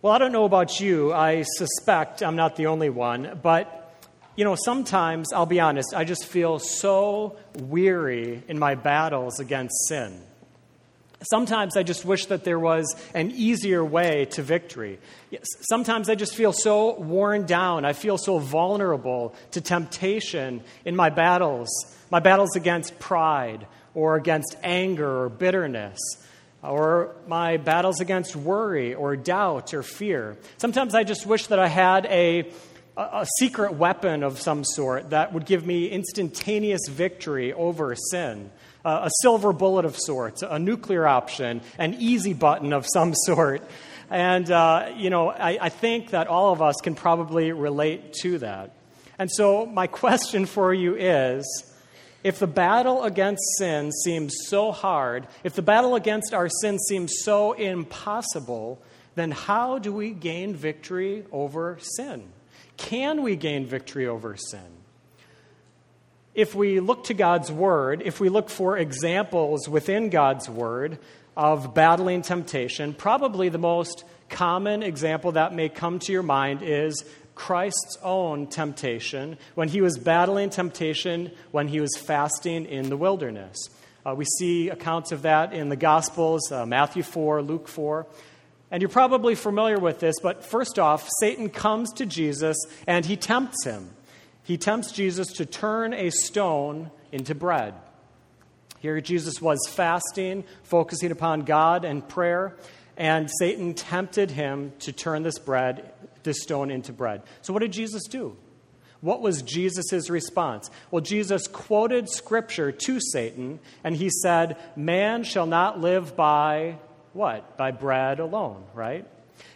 Well, I don't know about you. I suspect I'm not the only one. But, you know, sometimes, I'll be honest, I just feel so weary in my battles against sin. Sometimes I just wish that there was an easier way to victory. Sometimes I just feel so worn down. I feel so vulnerable to temptation in my battles, my battles against pride or against anger or bitterness or my battles against worry or doubt or fear. Sometimes I just wish that I had a, a secret weapon of some sort that would give me instantaneous victory over sin. Uh, a silver bullet of sorts, a nuclear option, an easy button of some sort. And, uh, you know, I, I think that all of us can probably relate to that. And so, my question for you is if the battle against sin seems so hard, if the battle against our sin seems so impossible, then how do we gain victory over sin? Can we gain victory over sin? If we look to God's Word, if we look for examples within God's Word of battling temptation, probably the most common example that may come to your mind is Christ's own temptation when he was battling temptation when he was fasting in the wilderness. Uh, we see accounts of that in the Gospels, uh, Matthew 4, Luke 4. And you're probably familiar with this, but first off, Satan comes to Jesus and he tempts him. He tempts Jesus to turn a stone into bread. Here, Jesus was fasting, focusing upon God and prayer, and Satan tempted him to turn this bread this stone into bread. So, what did Jesus do? What was Jesus' response? Well, Jesus quoted scripture to Satan, and he said, Man shall not live by what? By bread alone, right?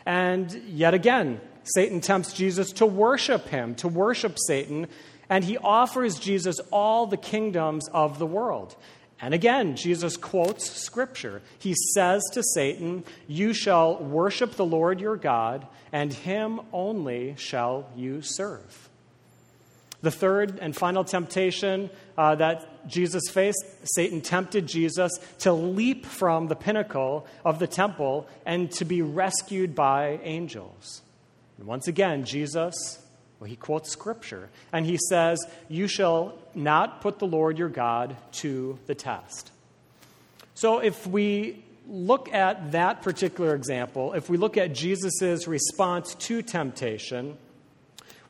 And yet again, Satan tempts Jesus to worship him, to worship Satan, and he offers Jesus all the kingdoms of the world. And again, Jesus quotes scripture. He says to Satan, You shall worship the Lord your God, and him only shall you serve. The third and final temptation uh, that Jesus faced, Satan tempted Jesus to leap from the pinnacle of the temple and to be rescued by angels. And once again, Jesus well, he quotes scripture and he says, You shall not put the Lord your God to the test. So if we look at that particular example, if we look at Jesus' response to temptation,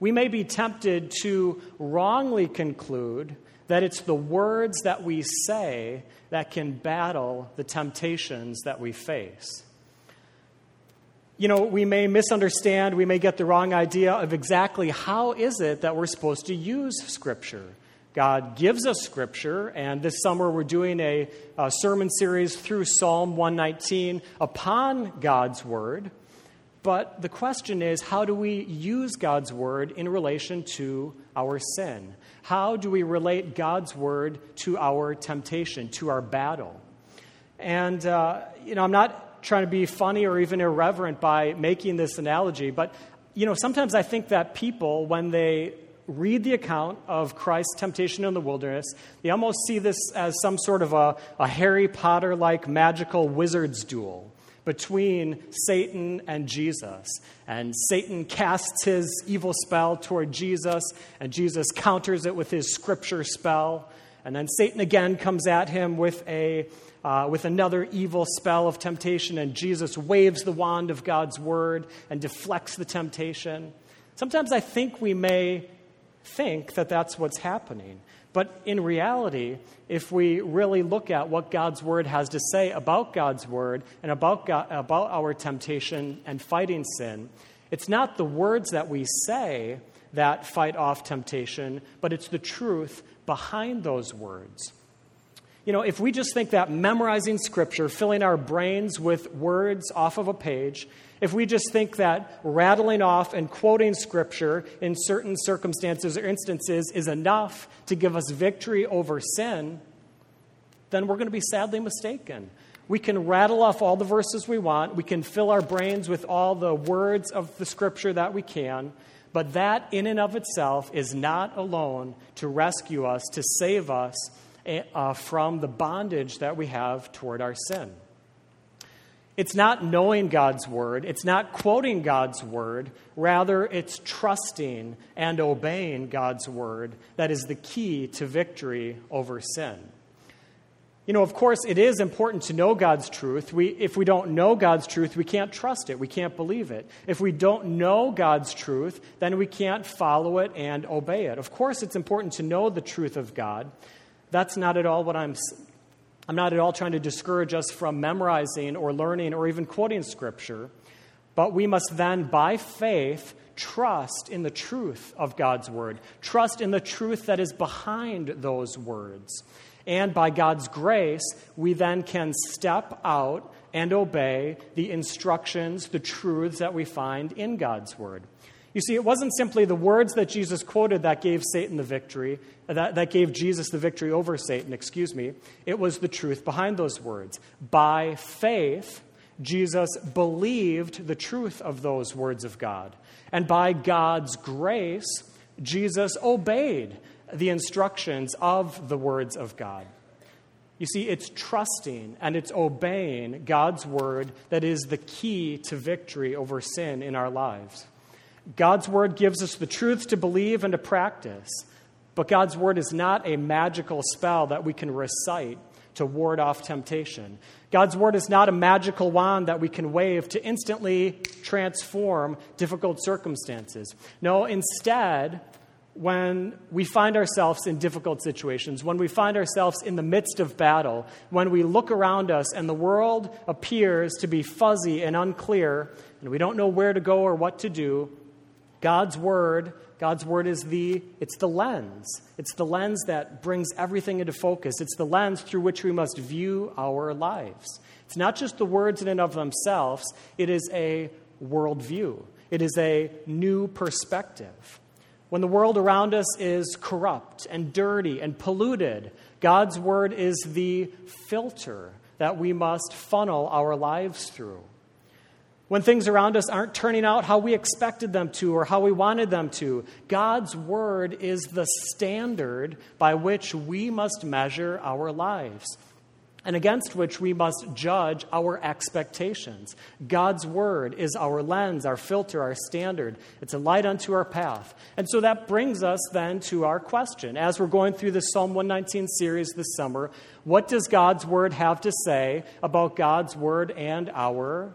we may be tempted to wrongly conclude that it's the words that we say that can battle the temptations that we face you know, we may misunderstand, we may get the wrong idea of exactly how is it that we're supposed to use Scripture. God gives us Scripture, and this summer we're doing a, a sermon series through Psalm 119 upon God's Word. But the question is, how do we use God's Word in relation to our sin? How do we relate God's Word to our temptation, to our battle? And, uh, you know, I'm not trying to be funny or even irreverent by making this analogy, but you know, sometimes I think that people, when they read the account of Christ's temptation in the wilderness, they almost see this as some sort of a, a Harry Potter like magical wizard's duel between Satan and Jesus. And Satan casts his evil spell toward Jesus, and Jesus counters it with his scripture spell. And then Satan again comes at him with a uh, with another evil spell of temptation, and Jesus waves the wand of God's word and deflects the temptation. Sometimes I think we may think that that's what's happening. But in reality, if we really look at what God's word has to say about God's word and about, God, about our temptation and fighting sin, it's not the words that we say that fight off temptation, but it's the truth behind those words. You know, if we just think that memorizing scripture, filling our brains with words off of a page, if we just think that rattling off and quoting scripture in certain circumstances or instances is enough to give us victory over sin, then we're going to be sadly mistaken. We can rattle off all the verses we want, we can fill our brains with all the words of the scripture that we can, but that in and of itself is not alone to rescue us, to save us uh, from the bondage that we have toward our sin. It's not knowing God's word, it's not quoting God's word, rather, it's trusting and obeying God's word that is the key to victory over sin. You know, of course, it is important to know God's truth. We, if we don't know God's truth, we can't trust it. We can't believe it. If we don't know God's truth, then we can't follow it and obey it. Of course, it's important to know the truth of God. That's not at all what I'm I'm not at all trying to discourage us from memorizing or learning or even quoting Scripture, but we must then, by faith, trust in the truth of God's Word, trust in the truth that is behind those words. And by God's grace, we then can step out and obey the instructions, the truths that we find in God's Word. You see, it wasn't simply the words that Jesus quoted that gave Satan the victory, that, that gave Jesus the victory over Satan, excuse me. It was the truth behind those words. By faith, Jesus believed the truth of those words of God. And by God's grace, Jesus obeyed the instructions of the words of God. You see, it's trusting and it's obeying God's word that is the key to victory over sin in our lives. God's word gives us the truth to believe and to practice, but God's word is not a magical spell that we can recite to ward off temptation. God's word is not a magical wand that we can wave to instantly transform difficult circumstances. No, instead, when we find ourselves in difficult situations, when we find ourselves in the midst of battle, when we look around us and the world appears to be fuzzy and unclear, and we don't know where to go or what to do, God's word, God's word is the it's the lens. It's the lens that brings everything into focus. It's the lens through which we must view our lives. It's not just the words in and of themselves, it is a worldview. It is a new perspective. When the world around us is corrupt and dirty and polluted, God's word is the filter that we must funnel our lives through when things around us aren't turning out how we expected them to or how we wanted them to. God's Word is the standard by which we must measure our lives and against which we must judge our expectations. God's Word is our lens, our filter, our standard. It's a light unto our path. And so that brings us then to our question. As we're going through the Psalm 119 series this summer, what does God's Word have to say about God's Word and our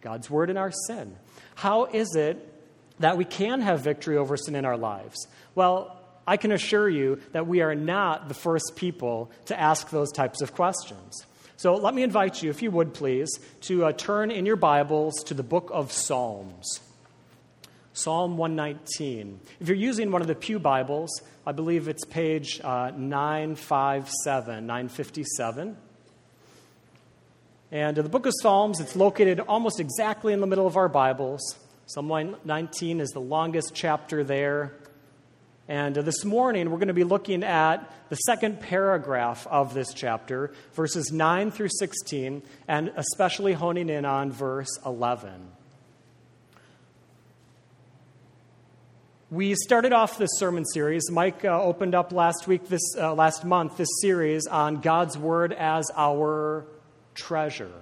God's word in our sin. How is it that we can have victory over sin in our lives? Well, I can assure you that we are not the first people to ask those types of questions. So let me invite you, if you would please, to uh, turn in your Bibles to the book of Psalms. Psalm 119. If you're using one of the Pew Bibles, I believe it's page uh, 957, 957. And the book of Psalms, it's located almost exactly in the middle of our Bibles. Psalm 19 is the longest chapter there. And this morning, we're going to be looking at the second paragraph of this chapter, verses 9 through 16, and especially honing in on verse 11. We started off this sermon series. Mike uh, opened up last week, this uh, last month, this series on God's Word as our treasure,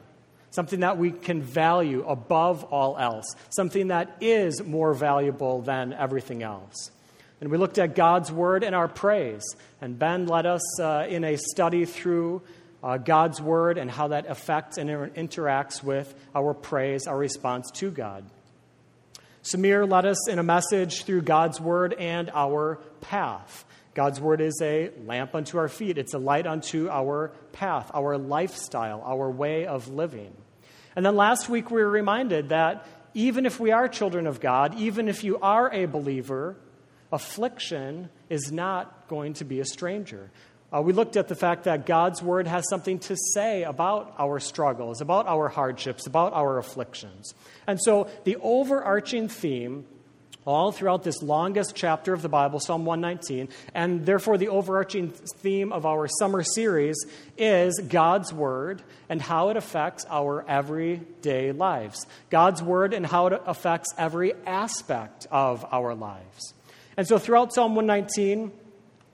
something that we can value above all else, something that is more valuable than everything else. And we looked at God's word and our praise. And Ben led us uh, in a study through uh, God's word and how that affects and interacts with our praise, our response to God. Samir led us in a message through God's word and our path. God's word is a lamp unto our feet, it's a light unto our path, our lifestyle, our way of living. And then last week we were reminded that even if we are children of God, even if you are a believer, affliction is not going to be a stranger. Uh, we looked at the fact that God's word has something to say about our struggles, about our hardships, about our afflictions. And so the overarching theme all throughout this longest chapter of the Bible, Psalm 119. And therefore, the overarching theme of our summer series is God's Word and how it affects our everyday lives. God's Word and how it affects every aspect of our lives. And so, throughout Psalm 119,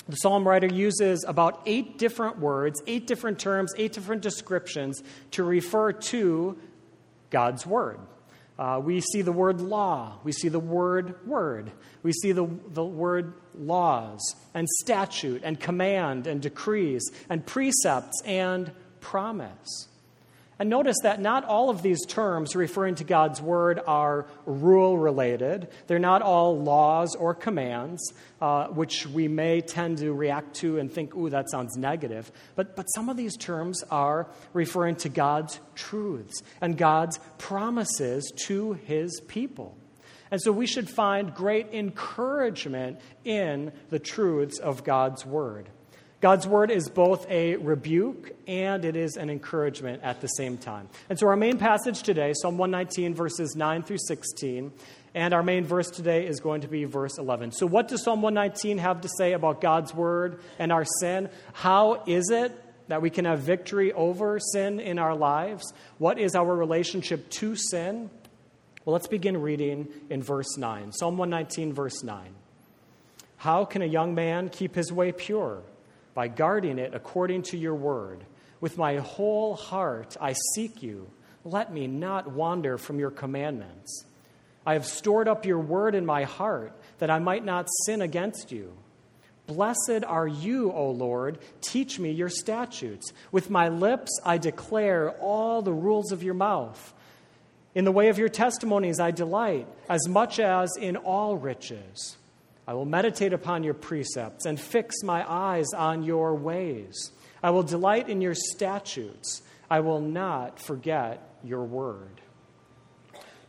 the psalm writer uses about eight different words, eight different terms, eight different descriptions to refer to God's Word. Uh, we see the word law. We see the word word. We see the, the word laws and statute and command and decrees and precepts and promise. And notice that not all of these terms referring to God's word are rule related. They're not all laws or commands, uh, which we may tend to react to and think, ooh, that sounds negative. But, but some of these terms are referring to God's truths and God's promises to his people. And so we should find great encouragement in the truths of God's word. God's word is both a rebuke and it is an encouragement at the same time. And so, our main passage today, Psalm 119, verses 9 through 16, and our main verse today is going to be verse 11. So, what does Psalm 119 have to say about God's word and our sin? How is it that we can have victory over sin in our lives? What is our relationship to sin? Well, let's begin reading in verse 9. Psalm 119, verse 9. How can a young man keep his way pure? By guarding it according to your word. With my whole heart I seek you. Let me not wander from your commandments. I have stored up your word in my heart that I might not sin against you. Blessed are you, O Lord. Teach me your statutes. With my lips I declare all the rules of your mouth. In the way of your testimonies I delight, as much as in all riches. I will meditate upon your precepts and fix my eyes on your ways. I will delight in your statutes. I will not forget your word.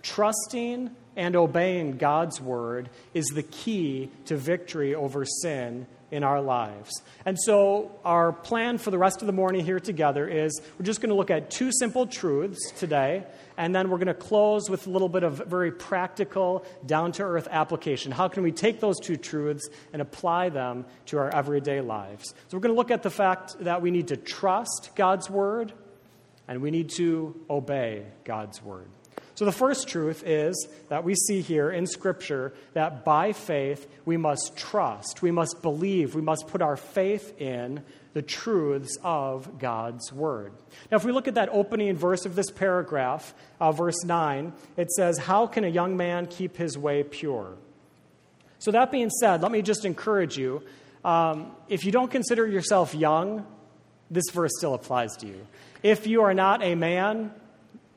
Trusting and obeying God's word is the key to victory over sin in our lives. And so, our plan for the rest of the morning here together is we're just going to look at two simple truths today and then we're going to close with a little bit of very practical, down to earth application. How can we take those two truths and apply them to our everyday lives? So we're going to look at the fact that we need to trust God's word and we need to obey God's word. So, the first truth is that we see here in Scripture that by faith we must trust, we must believe, we must put our faith in the truths of God's Word. Now, if we look at that opening verse of this paragraph, uh, verse 9, it says, How can a young man keep his way pure? So, that being said, let me just encourage you um, if you don't consider yourself young, this verse still applies to you. If you are not a man,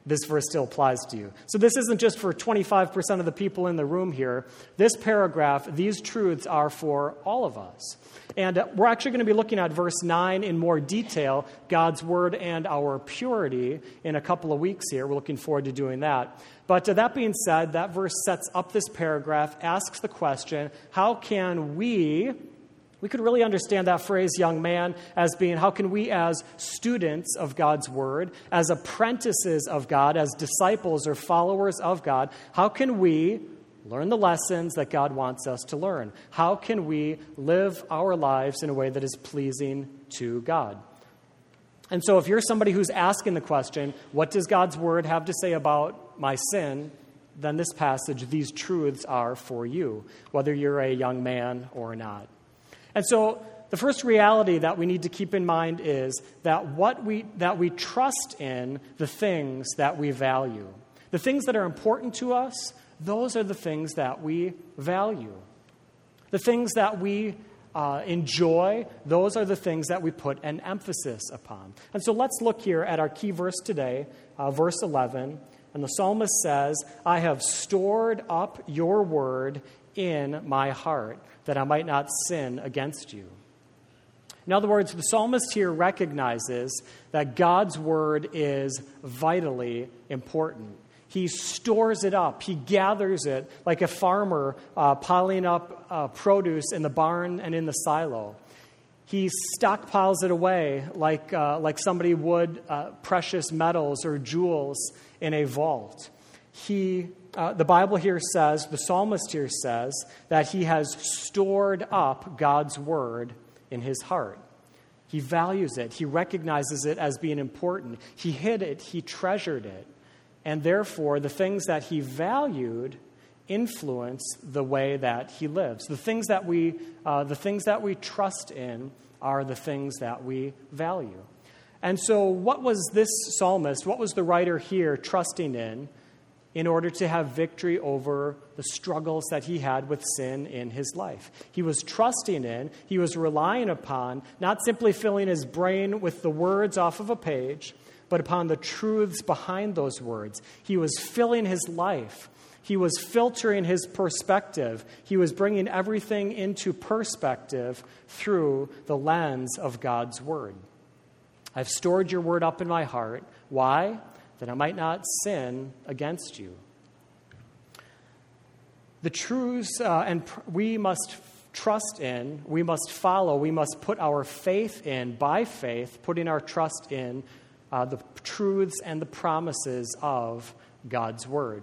this verse still applies to you. So, this isn't just for 25% of the people in the room here. This paragraph, these truths are for all of us. And we're actually going to be looking at verse 9 in more detail God's word and our purity in a couple of weeks here. We're looking forward to doing that. But uh, that being said, that verse sets up this paragraph, asks the question how can we we could really understand that phrase, young man, as being how can we, as students of God's word, as apprentices of God, as disciples or followers of God, how can we learn the lessons that God wants us to learn? How can we live our lives in a way that is pleasing to God? And so, if you're somebody who's asking the question, what does God's word have to say about my sin? Then this passage, these truths are for you, whether you're a young man or not. And so the first reality that we need to keep in mind is that what we that we trust in the things that we value. The things that are important to us, those are the things that we value. The things that we uh, enjoy, those are the things that we put an emphasis upon. And so let's look here at our key verse today, uh, verse 11. And the psalmist says, I have stored up your word in my heart that I might not sin against you. In other words, the psalmist here recognizes that God's word is vitally important. He stores it up, he gathers it like a farmer uh, piling up uh, produce in the barn and in the silo. He stockpiles it away like, uh, like somebody would uh, precious metals or jewels in a vault. He uh, the Bible here says, the psalmist here says, that he has stored up God's word in his heart. He values it, he recognizes it as being important. He hid it, he treasured it. And therefore, the things that he valued influence the way that he lives. The things that we, uh, the things that we trust in are the things that we value. And so, what was this psalmist, what was the writer here trusting in in order to have victory over the struggles that he had with sin in his life? He was trusting in, he was relying upon, not simply filling his brain with the words off of a page, but upon the truths behind those words. He was filling his life. He was filtering his perspective. He was bringing everything into perspective through the lens of God's Word. I've stored your word up in my heart. Why? That I might not sin against you. The truths, uh, and pr- we must trust in, we must follow, we must put our faith in, by faith, putting our trust in uh, the truths and the promises of God's Word.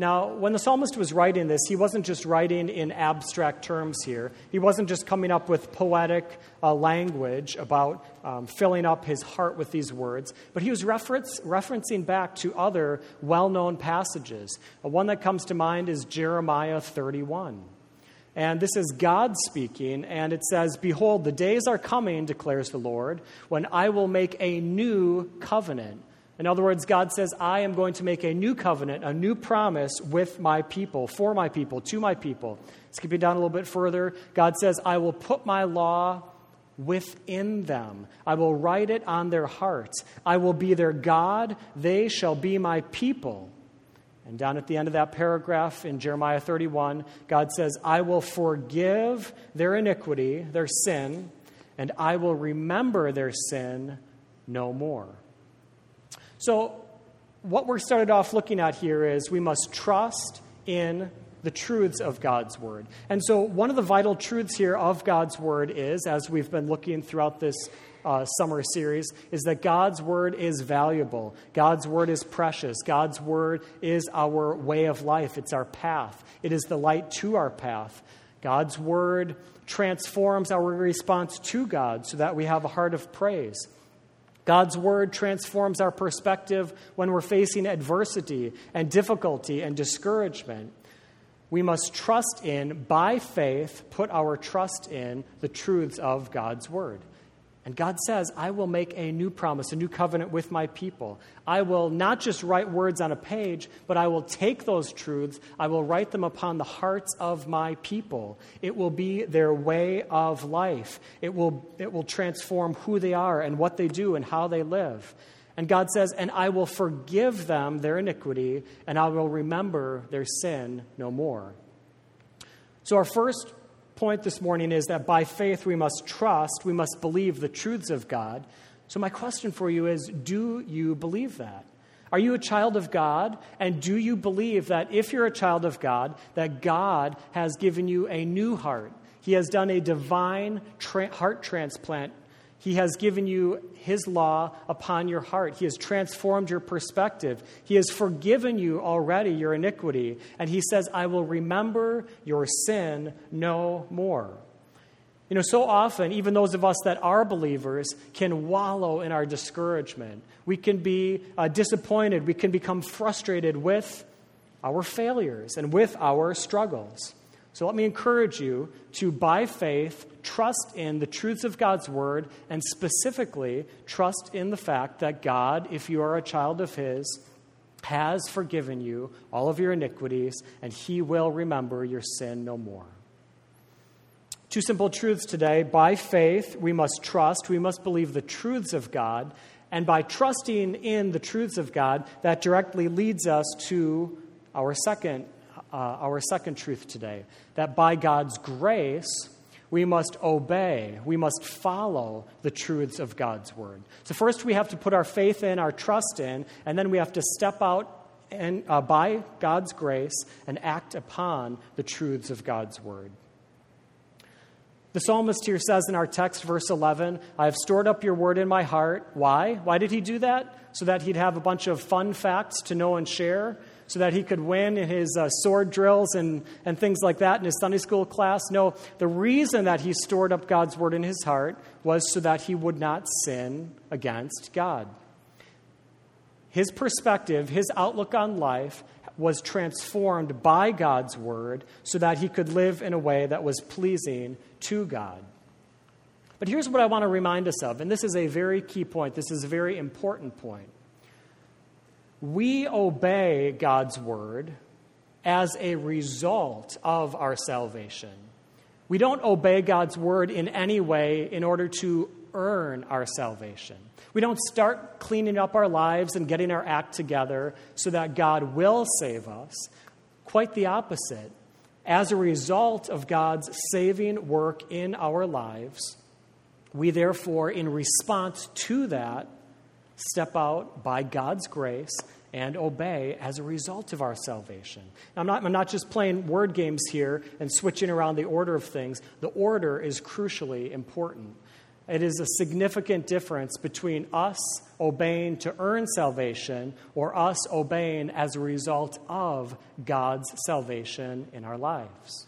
Now, when the psalmist was writing this, he wasn't just writing in abstract terms here. He wasn't just coming up with poetic uh, language about um, filling up his heart with these words, but he was reference, referencing back to other well known passages. Uh, one that comes to mind is Jeremiah 31. And this is God speaking, and it says, Behold, the days are coming, declares the Lord, when I will make a new covenant in other words, God says, I am going to make a new covenant, a new promise with my people, for my people, to my people. Skipping down a little bit further, God says, I will put my law within them. I will write it on their hearts. I will be their God. They shall be my people. And down at the end of that paragraph in Jeremiah 31, God says, I will forgive their iniquity, their sin, and I will remember their sin no more. So, what we're started off looking at here is we must trust in the truths of God's Word. And so, one of the vital truths here of God's Word is, as we've been looking throughout this uh, summer series, is that God's Word is valuable. God's Word is precious. God's Word is our way of life, it's our path, it is the light to our path. God's Word transforms our response to God so that we have a heart of praise. God's word transforms our perspective when we're facing adversity and difficulty and discouragement. We must trust in, by faith, put our trust in the truths of God's word. And God says, I will make a new promise, a new covenant with my people. I will not just write words on a page, but I will take those truths, I will write them upon the hearts of my people. It will be their way of life. It will, it will transform who they are and what they do and how they live. And God says, And I will forgive them their iniquity, and I will remember their sin no more. So, our first point this morning is that by faith we must trust, we must believe the truths of God. So, my question for you is do you believe that? Are you a child of God? And do you believe that if you're a child of God, that God has given you a new heart? He has done a divine tra- heart transplant he has given you His law upon your heart. He has transformed your perspective. He has forgiven you already your iniquity. And He says, I will remember your sin no more. You know, so often, even those of us that are believers can wallow in our discouragement. We can be uh, disappointed. We can become frustrated with our failures and with our struggles. So let me encourage you to, by faith, trust in the truths of God's word and specifically trust in the fact that God, if you are a child of His, has forgiven you all of your iniquities and He will remember your sin no more. Two simple truths today. By faith, we must trust, we must believe the truths of God. And by trusting in the truths of God, that directly leads us to our second uh, our second truth today that by God's grace, we must obey, we must follow the truths of God's word. So, first, we have to put our faith in, our trust in, and then we have to step out and, uh, by God's grace and act upon the truths of God's word. The psalmist here says in our text, verse 11, I have stored up your word in my heart. Why? Why did he do that? So that he'd have a bunch of fun facts to know and share? So that he could win in his uh, sword drills and, and things like that in his Sunday school class. No, the reason that he stored up God's word in his heart was so that he would not sin against God. His perspective, his outlook on life was transformed by God's word so that he could live in a way that was pleasing to God. But here's what I want to remind us of, and this is a very key point. This is a very important point. We obey God's word as a result of our salvation. We don't obey God's word in any way in order to earn our salvation. We don't start cleaning up our lives and getting our act together so that God will save us. Quite the opposite. As a result of God's saving work in our lives, we therefore, in response to that, step out by God's grace and obey as a result of our salvation. I'm not, I'm not just playing word games here and switching around the order of things. The order is crucially important. It is a significant difference between us obeying to earn salvation or us obeying as a result of God's salvation in our lives.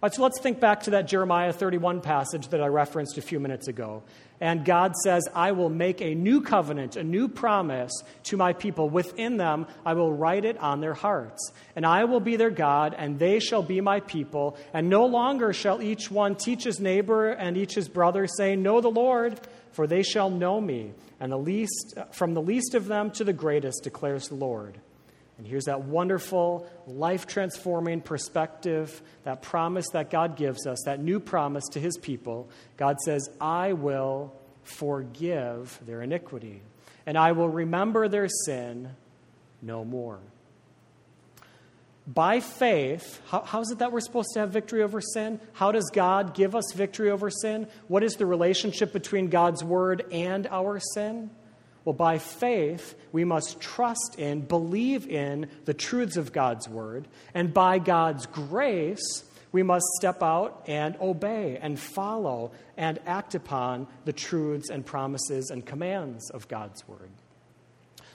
So let's think back to that Jeremiah 31 passage that I referenced a few minutes ago. And God says, I will make a new covenant, a new promise to my people. Within them, I will write it on their hearts. And I will be their God, and they shall be my people. And no longer shall each one teach his neighbor and each his brother, saying, Know the Lord, for they shall know me. And the least, from the least of them to the greatest, declares the Lord. And here's that wonderful, life transforming perspective, that promise that God gives us, that new promise to his people. God says, I will forgive their iniquity, and I will remember their sin no more. By faith, how, how is it that we're supposed to have victory over sin? How does God give us victory over sin? What is the relationship between God's word and our sin? Well, by faith, we must trust in, believe in the truths of God's word. And by God's grace, we must step out and obey and follow and act upon the truths and promises and commands of God's word.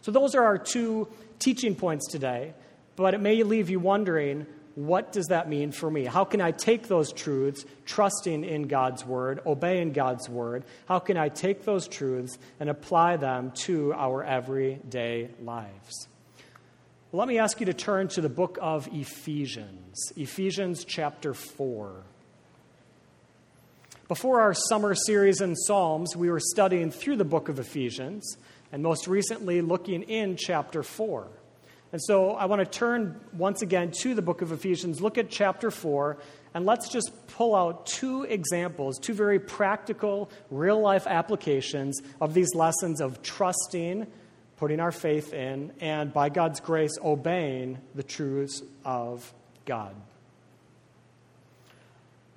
So, those are our two teaching points today, but it may leave you wondering what does that mean for me? How can I take those truths, trusting in God's word, obeying God's word? How can I take those truths and apply them to our everyday lives? Well, let me ask you to turn to the book of Ephesians, Ephesians chapter 4. Before our summer series in Psalms, we were studying through the book of Ephesians, and most recently looking in chapter 4. And so I want to turn once again to the book of Ephesians, look at chapter 4, and let's just pull out two examples, two very practical, real life applications of these lessons of trusting, putting our faith in, and by God's grace, obeying the truths of God.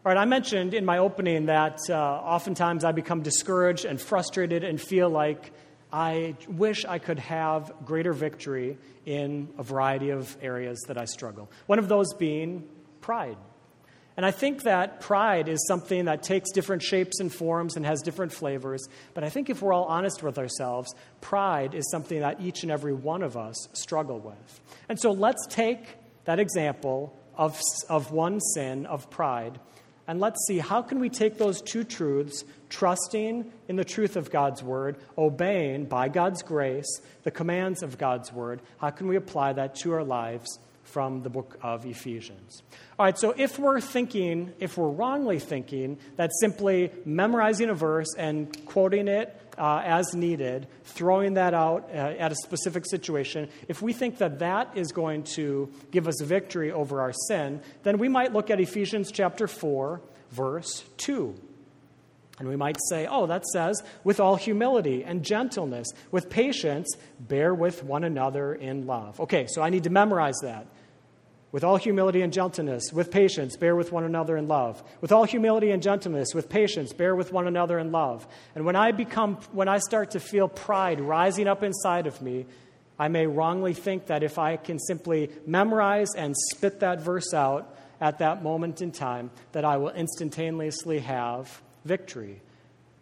All right, I mentioned in my opening that uh, oftentimes I become discouraged and frustrated and feel like I wish I could have greater victory in a variety of areas that I struggle. One of those being pride. And I think that pride is something that takes different shapes and forms and has different flavors. But I think if we're all honest with ourselves, pride is something that each and every one of us struggle with. And so let's take that example of, of one sin, of pride, and let's see how can we take those two truths trusting in the truth of god's word obeying by god's grace the commands of god's word how can we apply that to our lives from the book of Ephesians. All right, so if we're thinking, if we're wrongly thinking that simply memorizing a verse and quoting it uh, as needed, throwing that out uh, at a specific situation, if we think that that is going to give us victory over our sin, then we might look at Ephesians chapter 4, verse 2. And we might say, oh, that says, with all humility and gentleness, with patience, bear with one another in love. Okay, so I need to memorize that with all humility and gentleness, with patience, bear with one another in love. With all humility and gentleness, with patience, bear with one another in love. And when I become, when I start to feel pride rising up inside of me, I may wrongly think that if I can simply memorize and spit that verse out at that moment in time, that I will instantaneously have victory.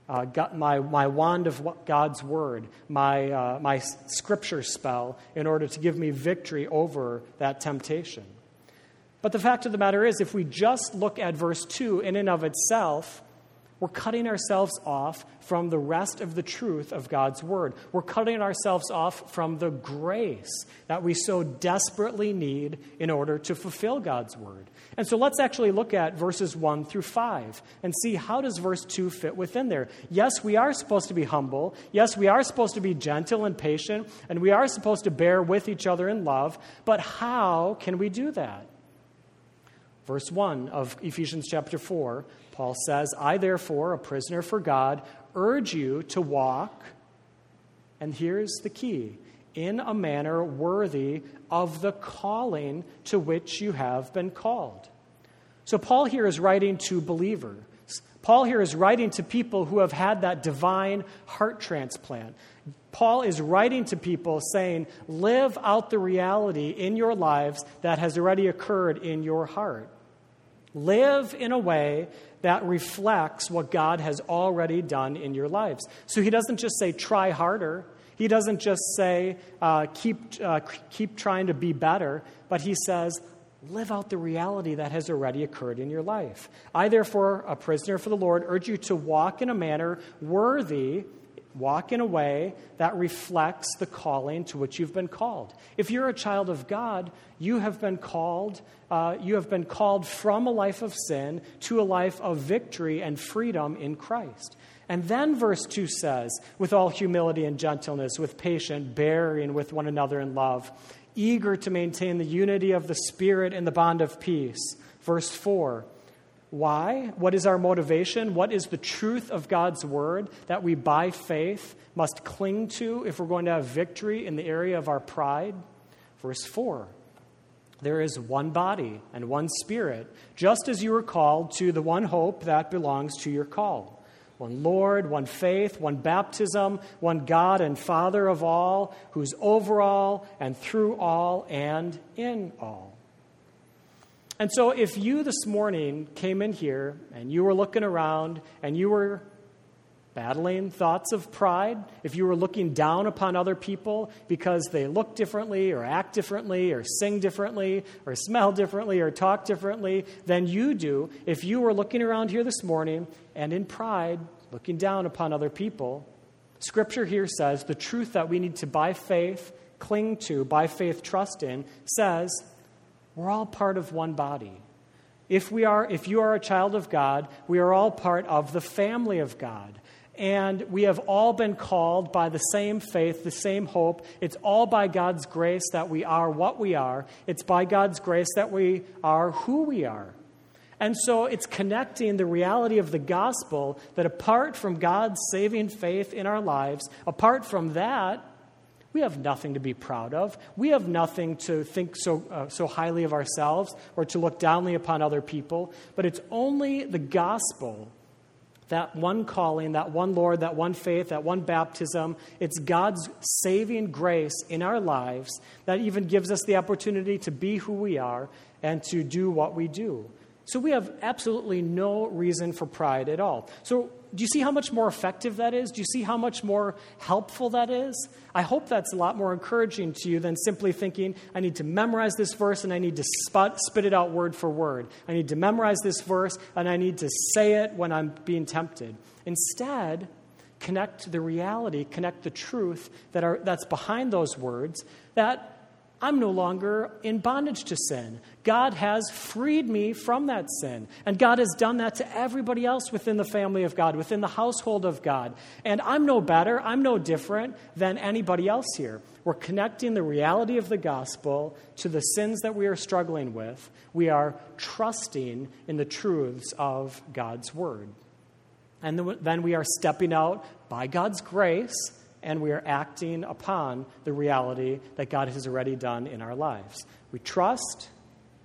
Uh, my, my wand of God's word, my, uh, my scripture spell, in order to give me victory over that temptation. But the fact of the matter is, if we just look at verse 2 in and of itself, we're cutting ourselves off from the rest of the truth of God's Word. We're cutting ourselves off from the grace that we so desperately need in order to fulfill God's Word. And so let's actually look at verses 1 through 5 and see how does verse 2 fit within there. Yes, we are supposed to be humble. Yes, we are supposed to be gentle and patient, and we are supposed to bear with each other in love. But how can we do that? Verse 1 of Ephesians chapter 4 Paul says, I, therefore, a prisoner for God, urge you to walk, and here's the key in a manner worthy of the calling to which you have been called. So, Paul here is writing to believers. Paul here is writing to people who have had that divine heart transplant. Paul is writing to people saying, Live out the reality in your lives that has already occurred in your heart. Live in a way that reflects what God has already done in your lives. So he doesn't just say, try harder. He doesn't just say, uh, keep, uh, keep trying to be better, but he says, live out the reality that has already occurred in your life. I, therefore, a prisoner for the Lord, urge you to walk in a manner worthy Walk in a way that reflects the calling to which you've been called. If you're a child of God, you have been called. Uh, you have been called from a life of sin to a life of victory and freedom in Christ. And then verse 2 says, with all humility and gentleness, with patient bearing with one another in love, eager to maintain the unity of the Spirit in the bond of peace. Verse 4 why? What is our motivation? What is the truth of God's word that we, by faith, must cling to if we're going to have victory in the area of our pride? Verse 4 There is one body and one spirit, just as you were called to the one hope that belongs to your call. One Lord, one faith, one baptism, one God and Father of all, who's over all and through all and in all. And so, if you this morning came in here and you were looking around and you were battling thoughts of pride, if you were looking down upon other people because they look differently or act differently or sing differently or smell differently or talk differently than you do, if you were looking around here this morning and in pride, looking down upon other people, Scripture here says the truth that we need to, by faith, cling to, by faith, trust in, says we're all part of one body. If, we are, if you are a child of God, we are all part of the family of God. And we have all been called by the same faith, the same hope. It's all by God's grace that we are what we are. It's by God's grace that we are who we are. And so it's connecting the reality of the gospel that apart from God's saving faith in our lives, apart from that, we have nothing to be proud of. We have nothing to think so, uh, so highly of ourselves or to look downly upon other people. But it's only the gospel, that one calling, that one Lord, that one faith, that one baptism. It's God's saving grace in our lives that even gives us the opportunity to be who we are and to do what we do. So we have absolutely no reason for pride at all. So do you see how much more effective that is? Do you see how much more helpful that is? I hope that's a lot more encouraging to you than simply thinking, I need to memorize this verse and I need to spot, spit it out word for word. I need to memorize this verse and I need to say it when I'm being tempted. Instead, connect the reality, connect the truth that are, that's behind those words that I'm no longer in bondage to sin. God has freed me from that sin. And God has done that to everybody else within the family of God, within the household of God. And I'm no better, I'm no different than anybody else here. We're connecting the reality of the gospel to the sins that we are struggling with. We are trusting in the truths of God's word. And then we are stepping out by God's grace and we are acting upon the reality that God has already done in our lives. We trust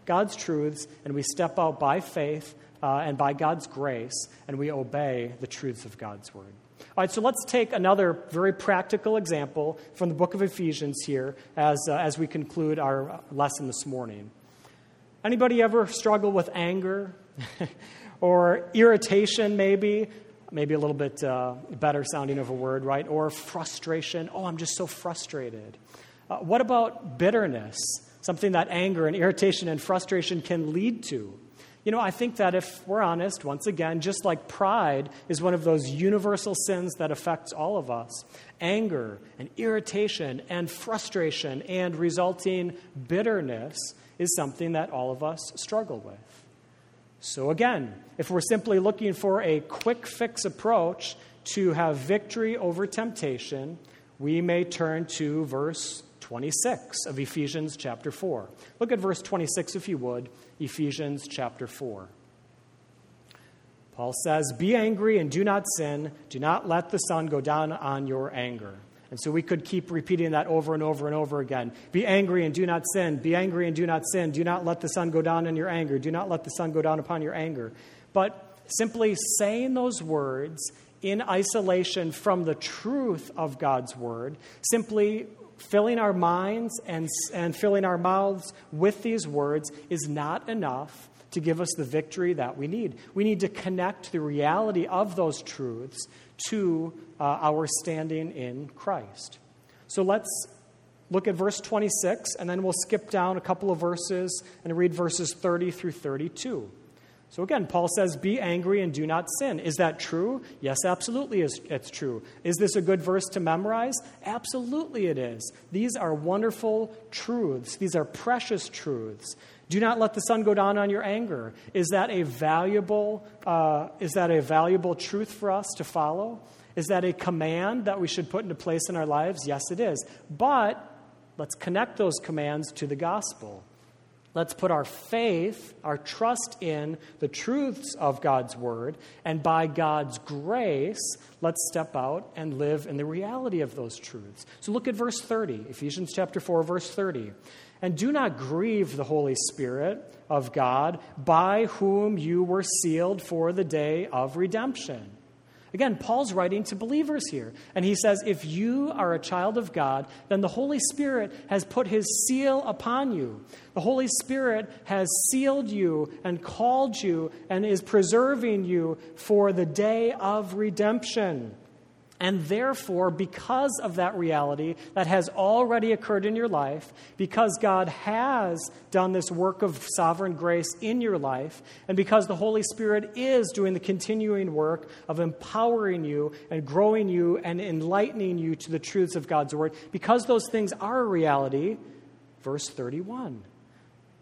God's truths and we step out by faith uh, and by God's grace and we obey the truths of God's word. All right, so let's take another very practical example from the book of Ephesians here as, uh, as we conclude our lesson this morning. Anybody ever struggle with anger or irritation, maybe? Maybe a little bit uh, better sounding of a word, right? Or frustration. Oh, I'm just so frustrated. Uh, what about bitterness? Something that anger and irritation and frustration can lead to. You know, I think that if we're honest, once again, just like pride is one of those universal sins that affects all of us, anger and irritation and frustration and resulting bitterness is something that all of us struggle with. So, again, if we're simply looking for a quick fix approach to have victory over temptation, we may turn to verse 26 of Ephesians chapter 4. Look at verse 26, if you would, Ephesians chapter 4. Paul says, Be angry and do not sin. Do not let the sun go down on your anger. And so we could keep repeating that over and over and over again. Be angry and do not sin. Be angry and do not sin. Do not let the sun go down in your anger. Do not let the sun go down upon your anger. But simply saying those words in isolation from the truth of God's word, simply filling our minds and, and filling our mouths with these words is not enough to give us the victory that we need. We need to connect the reality of those truths to uh, our standing in Christ. So let's look at verse 26, and then we'll skip down a couple of verses and read verses 30 through 32. So again, Paul says, Be angry and do not sin. Is that true? Yes, absolutely, it's true. Is this a good verse to memorize? Absolutely, it is. These are wonderful truths, these are precious truths. Do not let the sun go down on your anger. Is that a valuable, uh, is that a valuable truth for us to follow? Is that a command that we should put into place in our lives? Yes, it is. But let's connect those commands to the gospel. Let's put our faith, our trust in the truths of God's word, and by God's grace, let's step out and live in the reality of those truths. So look at verse 30, Ephesians chapter 4, verse 30. And do not grieve the Holy Spirit of God, by whom you were sealed for the day of redemption. Again, Paul's writing to believers here. And he says, if you are a child of God, then the Holy Spirit has put his seal upon you. The Holy Spirit has sealed you and called you and is preserving you for the day of redemption. And therefore, because of that reality that has already occurred in your life, because God has done this work of sovereign grace in your life, and because the Holy Spirit is doing the continuing work of empowering you and growing you and enlightening you to the truths of God's Word, because those things are a reality, verse 31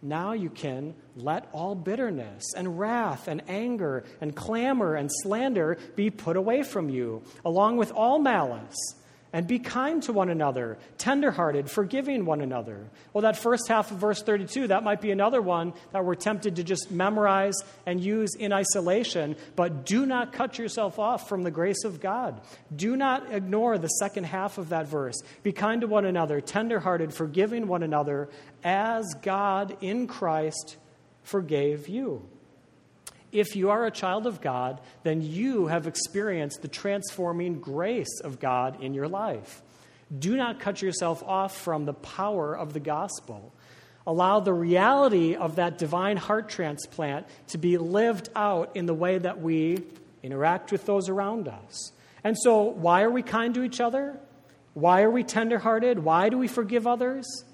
now you can let all bitterness and wrath and anger and clamor and slander be put away from you, along with all malice. And be kind to one another, tenderhearted, forgiving one another. Well, that first half of verse 32, that might be another one that we're tempted to just memorize and use in isolation. But do not cut yourself off from the grace of God. Do not ignore the second half of that verse. Be kind to one another, tenderhearted, forgiving one another, as God in Christ forgave you. If you are a child of God, then you have experienced the transforming grace of God in your life. Do not cut yourself off from the power of the gospel. Allow the reality of that divine heart transplant to be lived out in the way that we interact with those around us. And so, why are we kind to each other? Why are we tenderhearted? Why do we forgive others?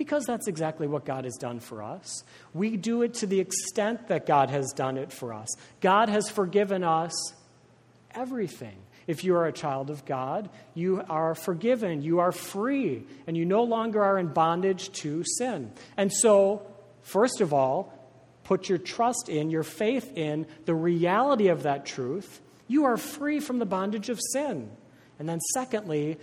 Because that's exactly what God has done for us. We do it to the extent that God has done it for us. God has forgiven us everything. If you are a child of God, you are forgiven, you are free, and you no longer are in bondage to sin. And so, first of all, put your trust in, your faith in the reality of that truth. You are free from the bondage of sin. And then, secondly,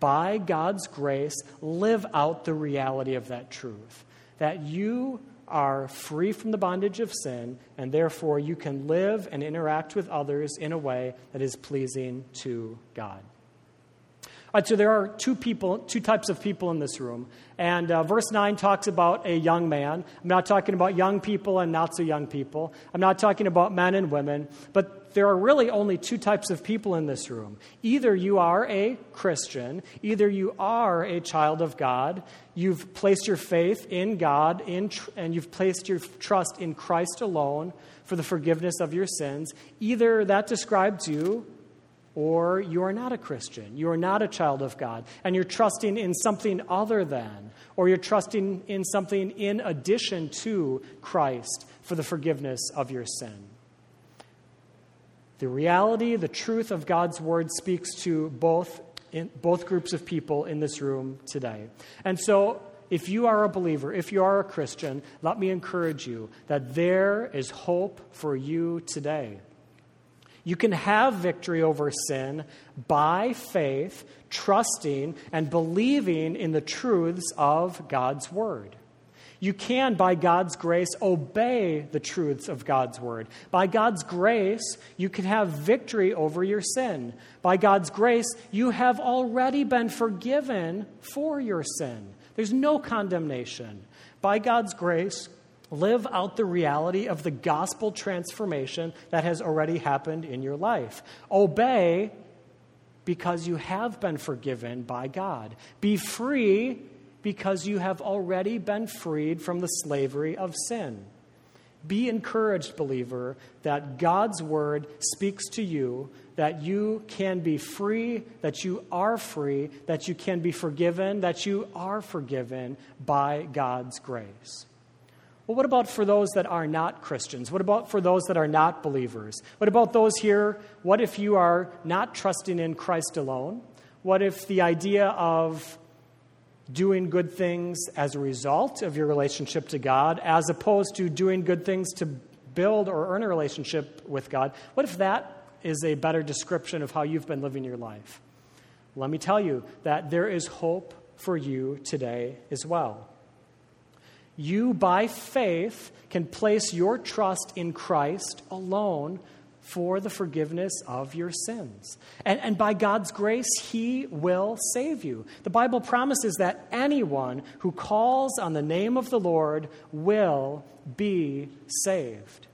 by God's grace, live out the reality of that truth. That you are free from the bondage of sin, and therefore you can live and interact with others in a way that is pleasing to God. All right, so there are two people, two types of people in this room. And uh, verse 9 talks about a young man. I'm not talking about young people and not so young people. I'm not talking about men and women. But there are really only two types of people in this room. Either you are a Christian, either you are a child of God, you've placed your faith in God, in tr- and you've placed your trust in Christ alone for the forgiveness of your sins. Either that describes you or you are not a Christian, you are not a child of God, and you're trusting in something other than, or you're trusting in something in addition to Christ for the forgiveness of your sin. The reality, the truth of God's word speaks to both, in, both groups of people in this room today. And so, if you are a believer, if you are a Christian, let me encourage you that there is hope for you today. You can have victory over sin by faith, trusting and believing in the truths of God's Word. You can, by God's grace, obey the truths of God's Word. By God's grace, you can have victory over your sin. By God's grace, you have already been forgiven for your sin. There's no condemnation. By God's grace, Live out the reality of the gospel transformation that has already happened in your life. Obey because you have been forgiven by God. Be free because you have already been freed from the slavery of sin. Be encouraged, believer, that God's word speaks to you, that you can be free, that you are free, that you can be forgiven, that you are forgiven by God's grace. Well, what about for those that are not Christians? What about for those that are not believers? What about those here? What if you are not trusting in Christ alone? What if the idea of doing good things as a result of your relationship to God, as opposed to doing good things to build or earn a relationship with God, what if that is a better description of how you've been living your life? Let me tell you that there is hope for you today as well you, by faith, can place your trust in Christ alone for the forgiveness of your sins. And, and by God's grace, He will save you. The Bible promises that anyone who calls on the name of the Lord will be saved.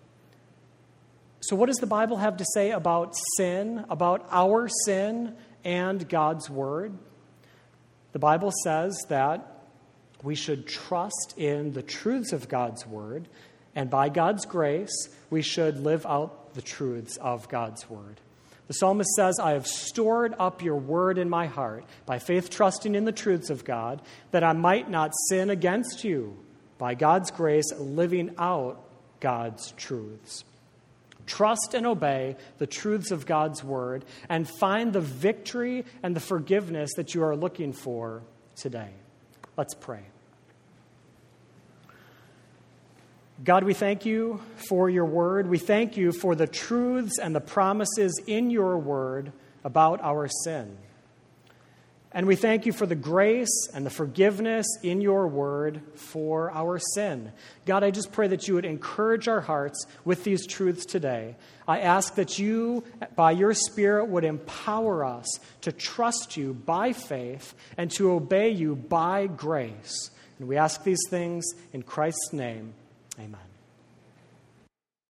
So, what does the Bible have to say about sin, about our sin, and God's Word? The Bible says that we should trust in the truths of God's word, and by God's grace, we should live out the truths of God's word. The psalmist says, I have stored up your word in my heart by faith, trusting in the truths of God, that I might not sin against you. By God's grace, living out God's truths. Trust and obey the truths of God's word and find the victory and the forgiveness that you are looking for today. Let's pray. God, we thank you for your word. We thank you for the truths and the promises in your word about our sin. And we thank you for the grace and the forgiveness in your word for our sin. God, I just pray that you would encourage our hearts with these truths today. I ask that you, by your Spirit, would empower us to trust you by faith and to obey you by grace. And we ask these things in Christ's name. Amen.